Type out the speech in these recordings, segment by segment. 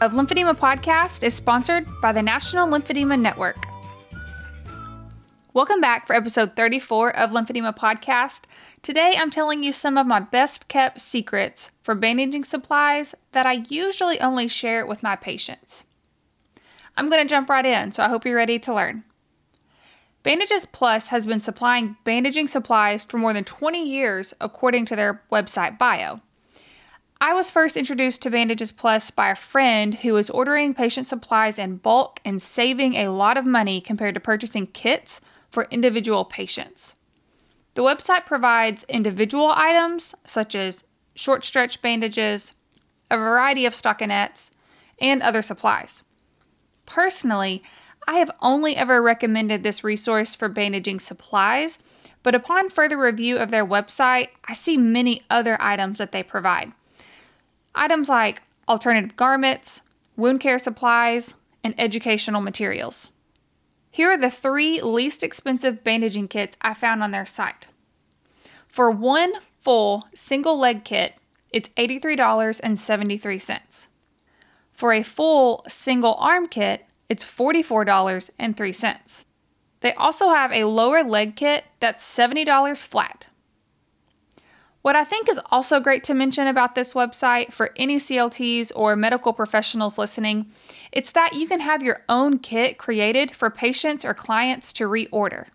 of Lymphedema podcast is sponsored by the National Lymphedema Network. Welcome back for episode 34 of Lymphedema podcast. Today I'm telling you some of my best kept secrets for bandaging supplies that I usually only share with my patients. I'm going to jump right in, so I hope you're ready to learn. Bandages Plus has been supplying bandaging supplies for more than 20 years, according to their website bio. I was first introduced to Bandages Plus by a friend who was ordering patient supplies in bulk and saving a lot of money compared to purchasing kits for individual patients. The website provides individual items such as short stretch bandages, a variety of stockinettes, and other supplies. Personally, I have only ever recommended this resource for bandaging supplies, but upon further review of their website, I see many other items that they provide. Items like alternative garments, wound care supplies, and educational materials. Here are the three least expensive bandaging kits I found on their site. For one full single leg kit, it's $83.73. For a full single arm kit, it's $44.03. They also have a lower leg kit that's $70 flat. What I think is also great to mention about this website for any CLTs or medical professionals listening, it's that you can have your own kit created for patients or clients to reorder.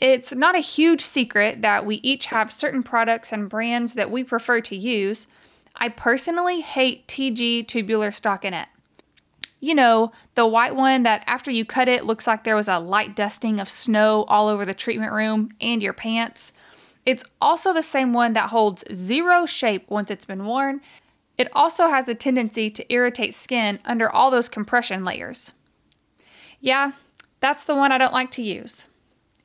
It's not a huge secret that we each have certain products and brands that we prefer to use. I personally hate TG tubular stockinette. You know, the white one that after you cut it looks like there was a light dusting of snow all over the treatment room and your pants. It's also the same one that holds zero shape once it's been worn. It also has a tendency to irritate skin under all those compression layers. Yeah, that's the one I don't like to use.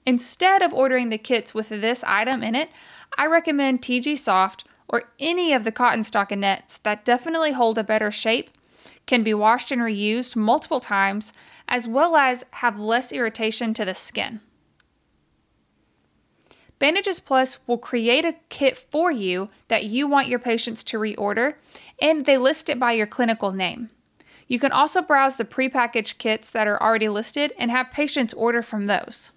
Instead of ordering the kits with this item in it, I recommend TG Soft or any of the cotton stockinettes that definitely hold a better shape, can be washed and reused multiple times, as well as have less irritation to the skin. Bandages Plus will create a kit for you that you want your patients to reorder, and they list it by your clinical name. You can also browse the prepackaged kits that are already listed and have patients order from those.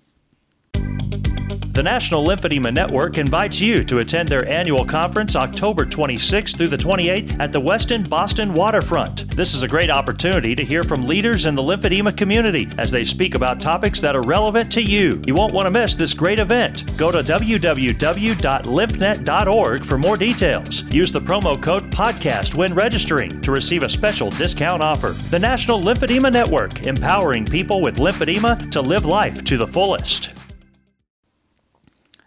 The National Lymphedema Network invites you to attend their annual conference October 26th through the 28th at the Westin Boston Waterfront. This is a great opportunity to hear from leaders in the lymphedema community as they speak about topics that are relevant to you. You won't want to miss this great event. Go to www.lymphnet.org for more details. Use the promo code PODCAST when registering to receive a special discount offer. The National Lymphedema Network, empowering people with lymphedema to live life to the fullest.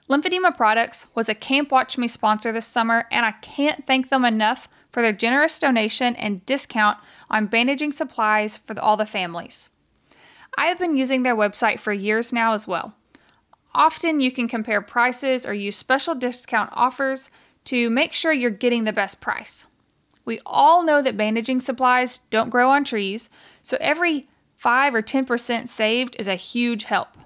Lymphedema Products was a Camp Watch Me sponsor this summer, and I can't thank them enough for their generous donation and discount on bandaging supplies for all the families. I have been using their website for years now as well. Often you can compare prices or use special discount offers to make sure you're getting the best price. We all know that bandaging supplies don't grow on trees, so every 5 or 10% saved is a huge help.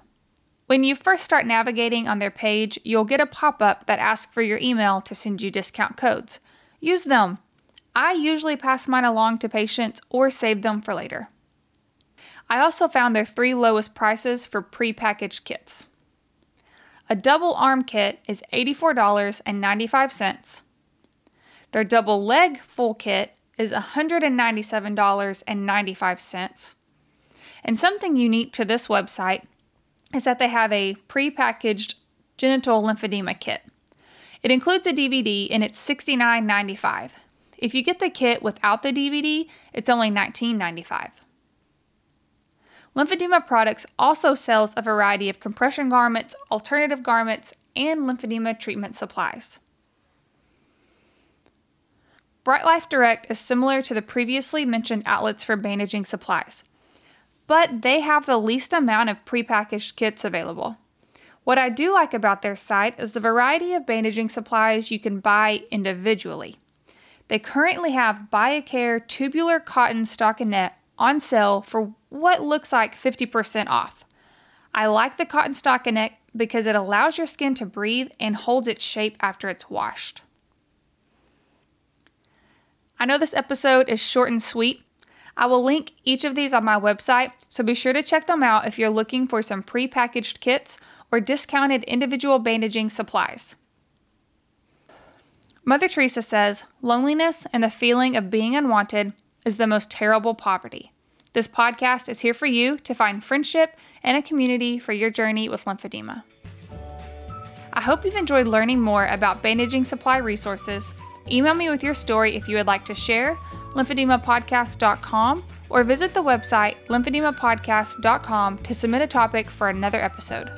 When you first start navigating on their page, you'll get a pop up that asks for your email to send you discount codes. Use them. I usually pass mine along to patients or save them for later. I also found their three lowest prices for prepackaged kits. A double arm kit is $84.95. Their double leg full kit is $197.95. And something unique to this website is that they have a prepackaged genital lymphedema kit. It includes a DVD and it's $69.95. If you get the kit without the DVD, it's only $19.95. Lymphedema Products also sells a variety of compression garments, alternative garments, and lymphedema treatment supplies. Bright Life Direct is similar to the previously mentioned outlets for bandaging supplies, but they have the least amount of prepackaged kits available. What I do like about their site is the variety of bandaging supplies you can buy individually. They currently have BioCare tubular cotton stockinette on sale for what looks like 50% off. I like the cotton stockinette because it allows your skin to breathe and holds its shape after it's washed. I know this episode is short and sweet. I will link each of these on my website, so be sure to check them out if you're looking for some pre-packaged kits or discounted individual bandaging supplies. Mother Teresa says, Loneliness and the feeling of being unwanted is the most terrible poverty. This podcast is here for you to find friendship and a community for your journey with lymphedema. I hope you've enjoyed learning more about bandaging supply resources. Email me with your story if you would like to share, lymphedemapodcast.com, or visit the website lymphedemapodcast.com to submit a topic for another episode.